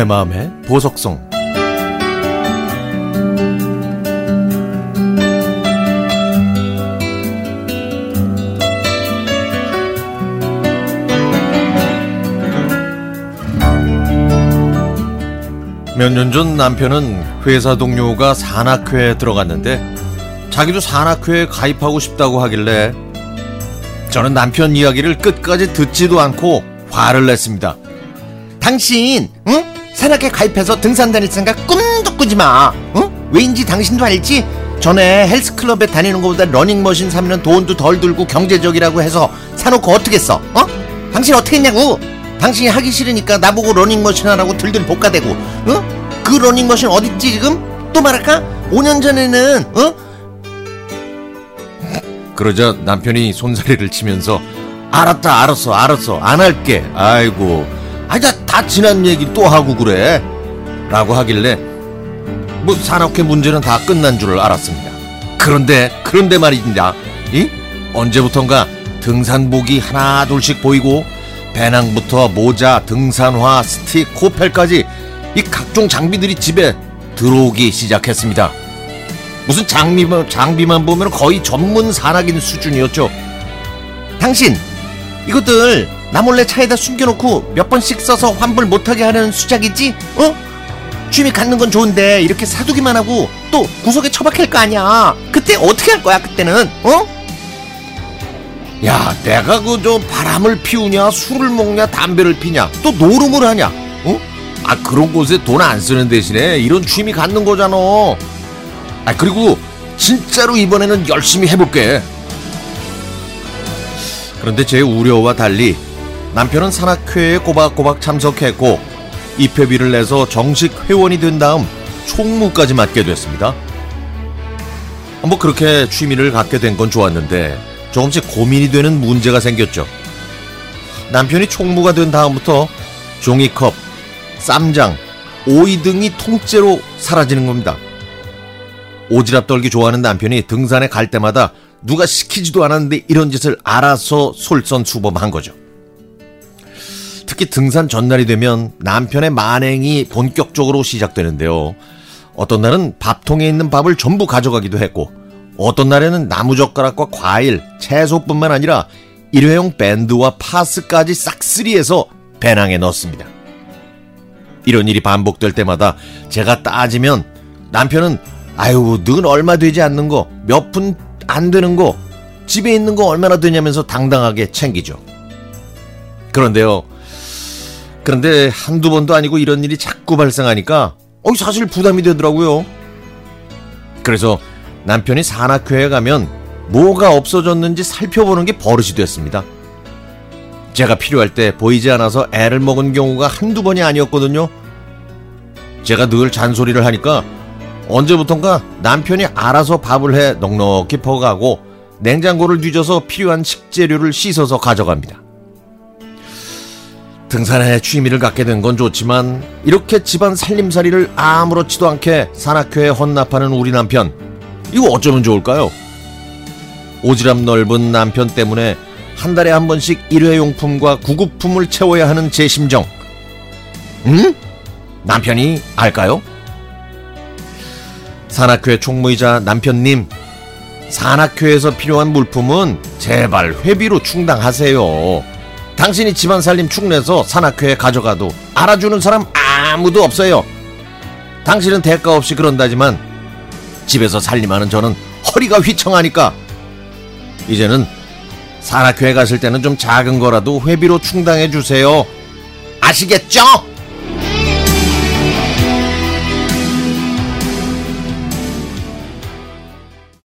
내 마음의 보석성 몇 년 전 남편은 회사 동료가 산악회에 들어갔는데 자기도 산악회에 가입하고 싶다고 하길래 저는 남편 이야기를 끝까지 듣지도 않고 화를 냈습니다. 당신, 응? 산악회 가입해서 등산 다닐 생각 꿈도 꾸지 마. 응? 왜인지 당신도 알지? 전에 헬스클럽에 다니는 것보다 러닝머신 사면 돈도 덜 들고 경제적이라고 해서 사놓고 어떻게 써? 어? 당신 어떻게 했냐고? 당신이 하기 싫으니까 나보고 러닝머신 하라고 들들 볶아대고 응? 그 러닝머신 어딨지 지금? 또 말할까? 5년 전에는 어? 그러자 남편이 손사래를 치면서 알았다 알았어 알았어 안 할게 아이고 아니다 다 지난 얘기 또 하고 그래. 라고 하길래 뭐 산악회 문제는 다 끝난 줄 알았습니다. 그런데 그런데 말입니다. 이? 언제부턴가 등산복이 하나 둘씩 보이고 배낭부터 모자 등산화 스틱 코펠까지 이 각종 장비들이 집에 들어오기 시작했습니다. 무슨 장비만, 장비만 보면 거의 전문 산악인 수준이었죠. 당신 이것들 나 몰래 차에다 숨겨놓고 몇 번씩 써서 환불 못하게 하는 수작이지? 어? 취미 갖는 건 좋은데 이렇게 사두기만 하고 또 구석에 처박힐 거 아니야. 그때 어떻게 할 거야 그때는? 어? 야, 내가 그 저 바람을 피우냐, 술을 먹냐, 담배를 피냐, 또 노름을 하냐, 어? 아 그런 곳에 돈 안 쓰는 대신에 이런 취미 갖는 거잖아. 아 그리고 진짜로 이번에는 열심히 해볼게. 그런데 제 우려와 달리 남편은 산악회에 꼬박꼬박 참석했고 입회비를 내서 정식 회원이 된 다음 총무까지 맡게 됐습니다. 뭐 그렇게 취미를 갖게 된 건 좋았는데 조금씩 고민이 되는 문제가 생겼죠. 남편이 총무가 된 다음부터 종이컵, 쌈장, 오이 등이 통째로 사라지는 겁니다. 오지랖 떨기 좋아하는 남편이 등산에 갈 때마다 누가 시키지도 않았는데 이런 짓을 알아서 솔선수범한 거죠. 특히 등산 전날이 되면 남편의 만행이 본격적으로 시작되는데요. 어떤 날은 밥통에 있는 밥을 전부 가져가기도 했고, 어떤 날에는 나무젓가락과 과일, 채소뿐만 아니라 일회용 밴드와 파스까지 싹쓸이해서 배낭에 넣습니다. 이런 일이 반복될 때마다 제가 따지면 남편은 아유, 넌 얼마 되지 않는 거, 몇 푼 안 되는 거, 집에 있는 거 얼마나 되냐면서 당당하게 챙기죠. 그런데요. 그런데 한두 번도 아니고 이런 일이 자꾸 발생하니까 어, 사실 부담이 되더라고요. 그래서 남편이 산악회에 가면 뭐가 없어졌는지 살펴보는 게 버릇이 됐습니다. 제가 필요할 때 보이지 않아서 애를 먹은 경우가 한두 번이 아니었거든요. 제가 늘 잔소리를 하니까 언제부턴가 남편이 알아서 밥을 해 넉넉히 퍼가고 냉장고를 뒤져서 필요한 식재료를 씻어서 가져갑니다. 등산에 취미를 갖게 된 건 좋지만 이렇게 집안 살림살이를 아무렇지도 않게 산악회에 헌납하는 우리 남편 이거 어쩌면 좋을까요? 오지랖 넓은 남편 때문에 한 달에 한 번씩 일회용품과 구급품을 채워야 하는 제 심정 음? 남편이 알까요? 산악회 총무이자 남편님, 산악회에서 필요한 물품은 제발 회비로 충당하세요. 당신이 집안 살림 축내서 산악회에 가져가도 알아주는 사람 아무도 없어요. 당신은 대가 없이 그런다지만 집에서 살림하는 저는 허리가 휘청하니까 이제는 산악회에 가실 때는 좀 작은 거라도 회비로 충당해 주세요. 아시겠죠?